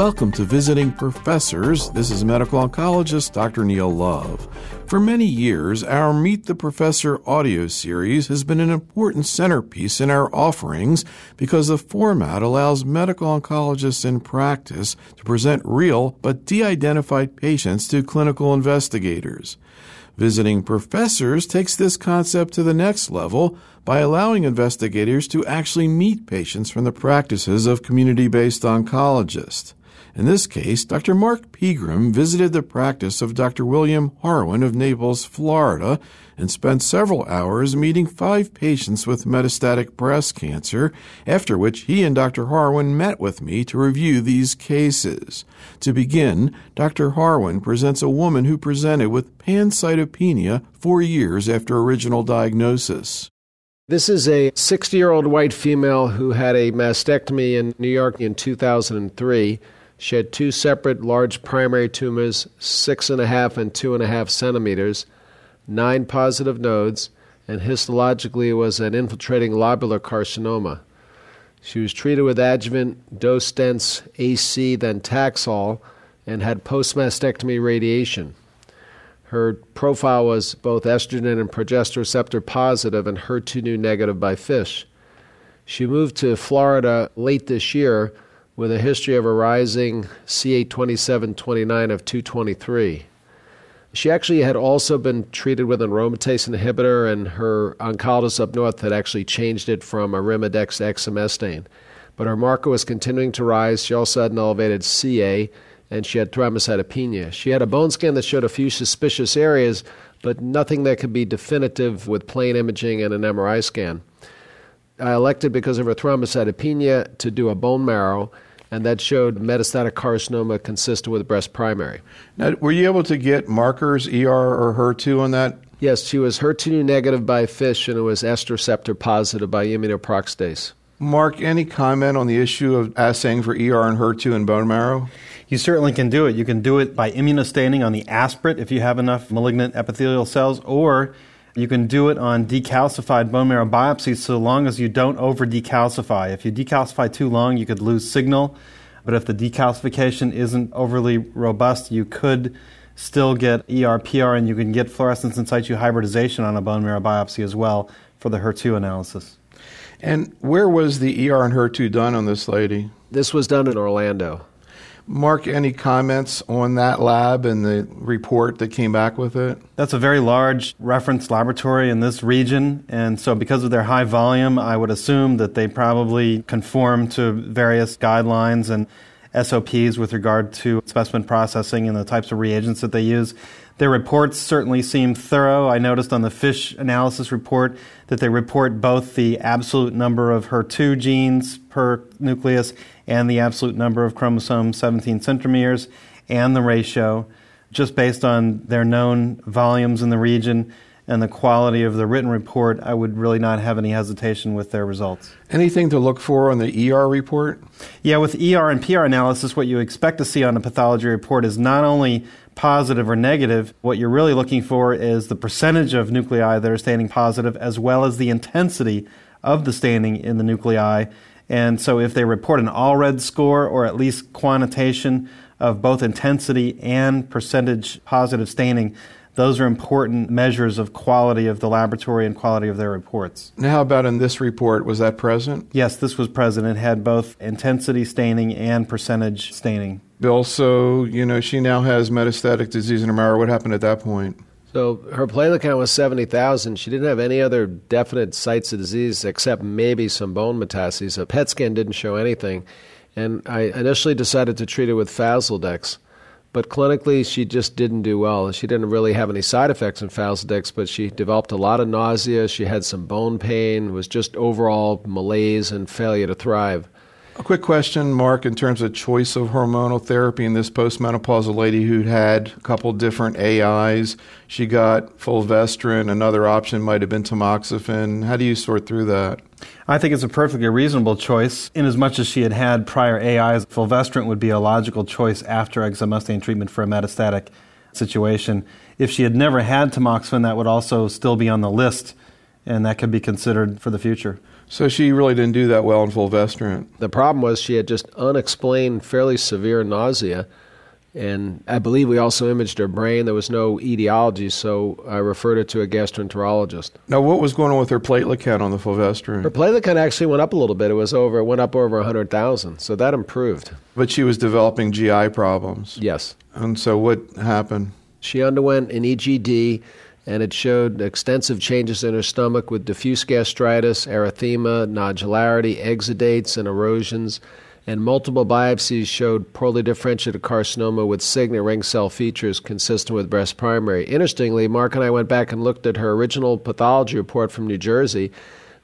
Welcome to Visiting Professors. This is medical oncologist Dr. Neil Love. For many years, our Meet the Professor audio series has been an important centerpiece in our offerings because the format allows medical oncologists in practice to present real but de identified patients to clinical investigators. Visiting Professors takes this concept to the next level by allowing investigators to actually meet patients from the practices of community based oncologists. In this case, Dr. Mark Pegram visited the practice of Dr. William Harwin of Naples, Florida, and spent several hours meeting five patients with metastatic breast cancer, after which he and Dr. Harwin met with me to review these cases. To begin, Dr. Harwin presents a woman who presented with pancytopenia four years after original diagnosis. This is a 60 year old white female who had a mastectomy in New York in 2003. She had two separate large primary tumors, six and a half and two and a half centimeters, nine positive nodes, and histologically was an infiltrating lobular carcinoma. She was treated with adjuvant dose dense AC, then Taxol, and had post mastectomy radiation. Her profile was both estrogen and progesterone receptor positive and HER2 negative by FISH. She moved to Florida late this year with a history of a rising CA2729 of 223. She actually had also been treated with an aromatase inhibitor, and her oncologist up north had actually changed it from arimidex to exemestane. But her marker was continuing to rise. She also had an elevated CA, and she had thrombocytopenia. She had a bone scan that showed a few suspicious areas, but nothing that could be definitive with plain imaging and an MRI scan. I elected, because of her thrombocytopenia, to do a bone marrow and that showed metastatic carcinoma consistent with breast primary. Now, were you able to get markers, ER or HER2 on that? Yes, she was HER2 negative by FISH and it was estroceptor positive by immunoperoxidase. Mark, any comment on the issue of assaying for ER and HER2 in bone marrow? You certainly can do it. You can do it by immunostaining on the aspirate if you have enough malignant epithelial cells, or you can do it on decalcified bone marrow biopsies so long as you don't over decalcify. If you decalcify too long, you could lose signal. But if the decalcification isn't overly robust, you could still get ERPR and you can get fluorescence in situ hybridization on a bone marrow biopsy as well for the HER2 analysis. And where was the ER and HER2 done on this lady? This was done in Orlando. Mark, any comments on that lab and the report that came back with it? That's a very large reference laboratory in this region, and so because of their high volume, I would assume that they probably conform to various guidelines and SOPs with regard to specimen processing and the types of reagents that they use. Their reports certainly seem thorough. I noticed on the FISH analysis report that they report both the absolute number of HER2 genes per nucleus and the absolute number of chromosome 17 centromeres and the ratio, just based on their known volumes in the region and the quality of the written report, I would really not have any hesitation with their results. Anything to look for on the ER report? Yeah, with ER and PR analysis, what you expect to see on a pathology report is not only positive or negative, what you're really looking for is the percentage of nuclei that are staining positive as well as the intensity of the staining in the nuclei and so if they report an Allred score or at least quantitation of both intensity and percentage positive staining, those are important measures of quality of the laboratory and quality of their reports. Now, how about in this report? Was that present? Yes, this was present. It had both intensity staining and percentage staining. Bill, so, you know, she now has metastatic disease in her marrow. What happened at that point? So her platelet count was 70,000. She didn't have any other definite sites of disease except maybe some bone metastases. A PET scan didn't show anything. And I initially decided to treat her with Faslodex. But clinically, she just didn't do well. She didn't really have any side effects in Faslodex, but she developed a lot of nausea. She had some bone pain, was just overall malaise and failure to thrive. A quick question, Mark, in terms of choice of hormonal therapy in this postmenopausal lady who'd had a couple different AIs. She got fulvestrant. Another option might have been tamoxifen. How do you sort through that? I think it's a perfectly reasonable choice. In as much as she had had prior AIs, fulvestrant would be a logical choice after exemestane treatment for a metastatic situation. If she had never had tamoxifen, that would also still be on the list, and that could be considered for the future. So she really didn't do that well in fulvestrant. The problem was she had just unexplained, fairly severe nausea. And I believe we also imaged her brain. There was no etiology, so I referred her to a gastroenterologist. Now, what was going on with her platelet count on the fulvestrant? Her platelet count actually went up a little bit. It was over. It went up over 100,000, so that improved. But she was developing GI problems. Yes. And so what happened? She underwent an EGD and it showed extensive changes in her stomach with diffuse gastritis, erythema, nodularity, exudates, and erosions. And multiple biopsies showed poorly differentiated carcinoma with signet ring cell features consistent with breast primary. Interestingly, Mark and I went back and looked at her original pathology report from New Jersey.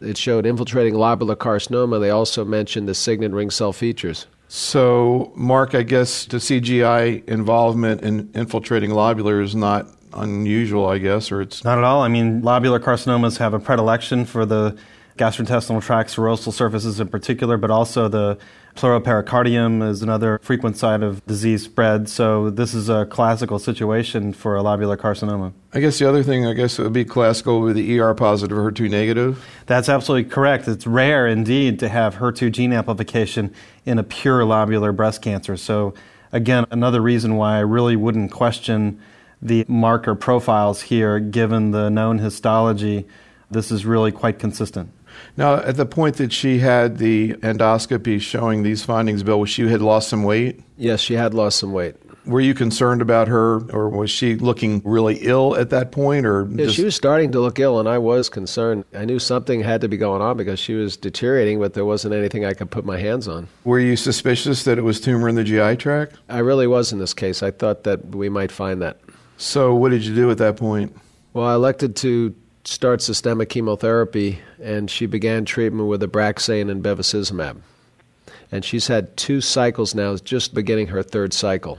It showed infiltrating lobular carcinoma. They also mentioned the signet ring cell features. So, Mark, I guess to CGI involvement in infiltrating lobular is not unusual, I guess, or it's not at all. I mean, lobular carcinomas have a predilection for the gastrointestinal tract serosal surfaces in particular, but also the pleuropericardium is another frequent site of disease spread. So this is a classical situation for a lobular carcinoma. I guess the other thing, I guess, would be classical with the ER positive, HER2 negative. That's absolutely correct. It's rare indeed to have HER2 gene amplification in a pure lobular breast cancer. So again, another reason why I really wouldn't question the marker profiles here, given the known histology. This is really quite consistent. Now, at the point that she had the endoscopy showing these findings, Bill, was she had lost some weight? Yes, she had lost some weight. Were you concerned about her, or was she looking really ill at that point, or yeah, just... she was starting to look ill, and I was concerned. I knew something had to be going on because she was deteriorating, but there wasn't anything I could put my hands on. Were you suspicious that it was tumor in the GI tract? I really was in this case. I thought that we might find that. So, what did you do at that point? Well, I elected to start systemic chemotherapy, and she began treatment with Abraxane and bevacizumab. And she's had two cycles now, just beginning her third cycle.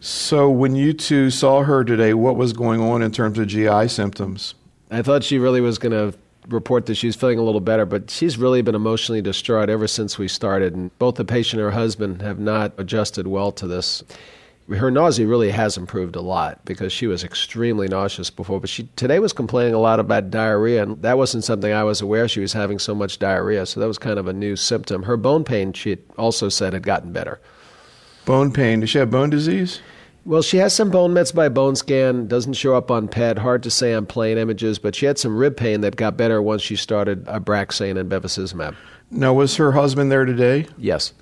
So, when you two saw her today, what was going on in terms of GI symptoms? I thought she really was going to report that she's feeling a little better, but she's really been emotionally distraught ever since we started. And both the patient and her husband have not adjusted well to this her nausea really has improved a lot because she was extremely nauseous before. But she today was complaining a lot about diarrhea, and that wasn't something I was aware she was having so much diarrhea. So that was kind of a new symptom. Her bone pain, she also said, had gotten better. Bone pain? Does she have bone disease? Well, she has some bone mets by bone scan. Doesn't show up on PET. Hard to say on plain images, but she had some rib pain that got better once she started Abraxane and bevacizumab. Now, was her husband there today? Yes.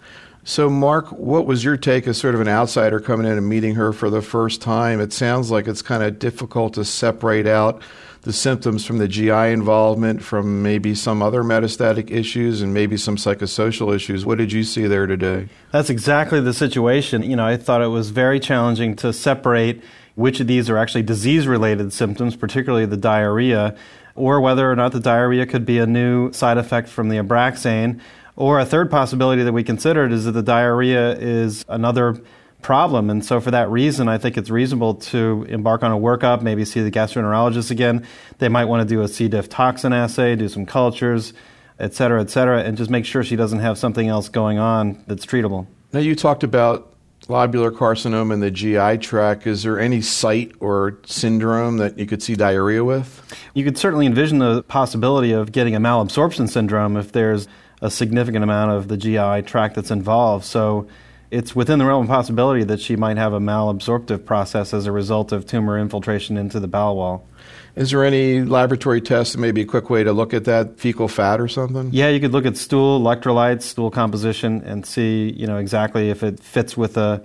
So, Mark, what was your take as sort of an outsider coming in and meeting her for the first time? It sounds like it's kind of difficult to separate out the symptoms from the GI involvement from maybe some other metastatic issues and maybe some psychosocial issues. What did you see there today? That's exactly the situation. You know, I thought it was very challenging to separate which of these are actually disease related symptoms, particularly the diarrhea, or whether or not the diarrhea could be a new side effect from the Abraxane or a third possibility that we considered is that the diarrhea is another problem. And so, for that reason, I think it's reasonable to embark on a workup, maybe see the gastroenterologist again. They might want to do a C. diff toxin assay, do some cultures, et cetera, et cetera, and just make sure she doesn't have something else going on that's treatable. Now, you talked about lobular carcinoma in the GI tract. Is there any site or syndrome that you could see diarrhea with? You could certainly envision the possibility of getting a malabsorption syndrome if there's a significant amount of the GI tract that's involved. So it's within the realm of possibility that she might have a malabsorptive process as a result of tumor infiltration into the bowel wall. Is there any laboratory test, maybe a quick way to look at that fecal fat or something? Yeah, you could look at stool electrolytes, stool composition, and see, you know, exactly if it fits with a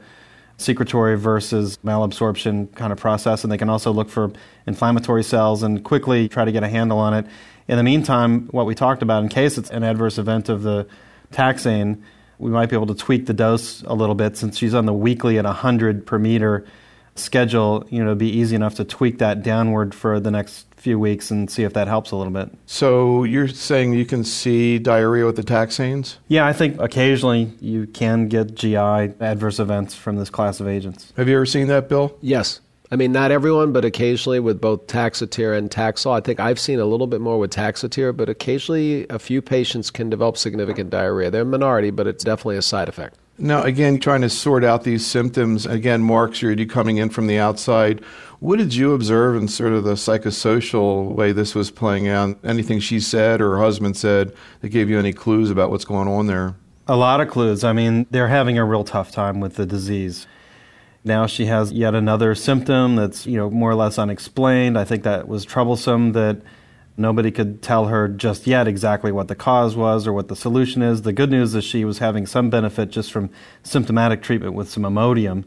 secretory versus malabsorption kind of process. And they can also look for inflammatory cells and quickly try to get a handle on it. In the meantime, what we talked about, in case it's an adverse event of the taxane, we might be able to tweak the dose a little bit since she's on the weekly at 100 per meter schedule. You know, it'd be easy enough to tweak that downward for the next few weeks and see if that helps a little bit. So you're saying you can see diarrhea with the taxanes? Yeah, I think occasionally you can get GI adverse events from this class of agents. Have you ever seen that, Bill? Yes. I mean, not everyone, but occasionally with both Taxotere and Taxol. I think I've seen a little bit more with Taxotere, but occasionally a few patients can develop significant diarrhea. They're a minority, but it's definitely a side effect. Now, again, trying to sort out these symptoms, again, Mark's you're coming in from the outside. What did you observe in sort of the psychosocial way this was playing out? Anything she said or her husband said that gave you any clues about what's going on there? A lot of clues. I mean, they're having a real tough time with the disease. Now she has yet another symptom that's, you know, more or less unexplained. I think that was troublesome that nobody could tell her just yet exactly what the cause was or what the solution is. The good news is she was having some benefit just from symptomatic treatment with some Imodium.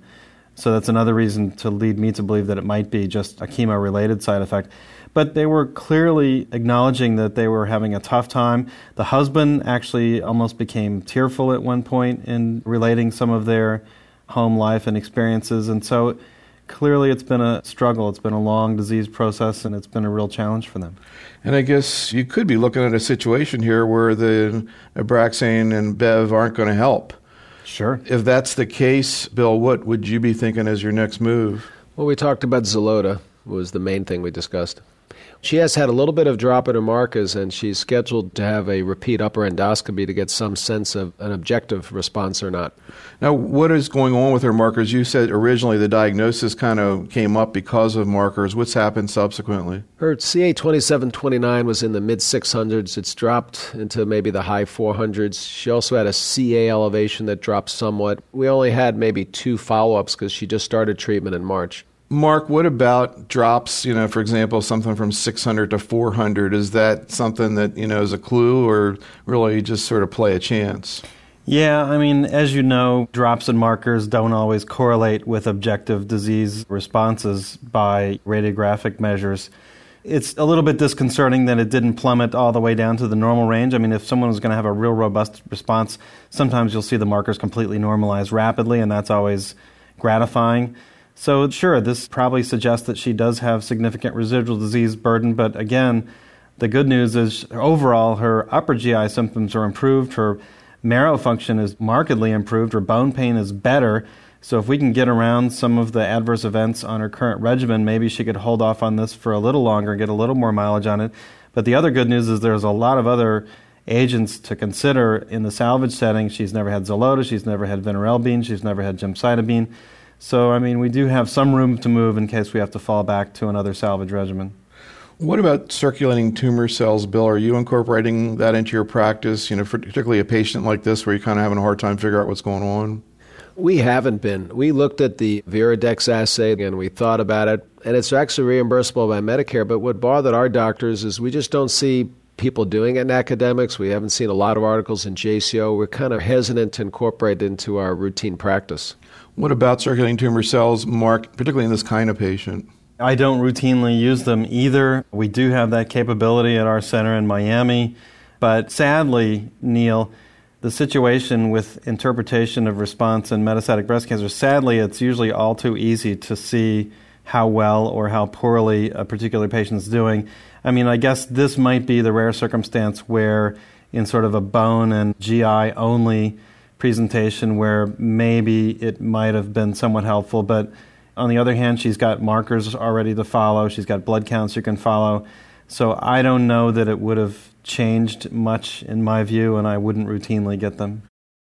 So that's another reason to lead me to believe that it might be just a chemo related side effect. But they were clearly acknowledging that they were having a tough time. The husband actually almost became tearful at one point in relating some of their home life and experiences. And so clearly it's been a struggle. It's been a long disease process and it's been a real challenge for them. And I guess you could be looking at a situation here where the Abraxane and Bev aren't going to help. Sure. If that's the case, Bill, what would you be thinking as your next move? Well, we talked about Xeloda was the main thing we discussed. She has had a little bit of drop in her markers, and she's scheduled to have a repeat upper endoscopy to get some sense of an objective response or not. Now, what is going on with her markers? You said originally the diagnosis kind of came up because of markers. What's happened subsequently? Her CA2729 was in the mid 600s. It's dropped into maybe the high 400s. She also had a CA elevation that dropped somewhat. We only had maybe two follow ups because she just started treatment in March. Mark, what about drops? You know, for example, something from 600 to 400. Is that something that you know is a clue, or really just sort of play a chance? Yeah, I mean, as you know, drops in markers don't always correlate with objective disease responses by radiographic measures. It's a little bit disconcerting that it didn't plummet all the way down to the normal range. I mean, if someone was going to have a real robust response, sometimes you'll see the markers completely normalize rapidly, and that's always gratifying. So, sure, this probably suggests that she does have significant residual disease burden, but again, the good news is overall her upper GI symptoms are improved, her marrow function is markedly improved, her bone pain is better. So, if we can get around some of the adverse events on her current regimen, maybe she could hold off on this for a little longer, and get a little more mileage on it. But the other good news is there's a lot of other agents to consider in the salvage setting. She's never had Xeloda, she's never had vinorelbine, she's never had gemcitabine. So, I mean, we do have some room to move in case we have to fall back to another salvage regimen. What about circulating tumor cells, Bill? Are you incorporating that into your practice? You know, particularly a patient like this where you're kind of having a hard time figuring out what's going on. We haven't been. We looked at the Veridex assay and we thought about it, and it's actually reimbursable by Medicare. But what bothered our doctors is we just don't see people doing it in academics. We haven't seen a lot of articles in JCO. We're kind of hesitant to incorporate it into our routine practice. What about circulating tumor cells, Mark, particularly in this kind of patient? I don't routinely use them either. We do have that capability at our center in Miami. But sadly, Neil, the situation with interpretation of response in metastatic breast cancer, sadly, it's usually all too easy to see how well or how poorly a particular patient is doing. I mean, I guess this might be the rare circumstance where, in sort of a bone and GI only presentation where maybe it might have been somewhat helpful. But on the other hand, she's got markers already to follow, she's got blood counts you can follow. So I don't know that it would have changed much in my view, and I wouldn't routinely get them.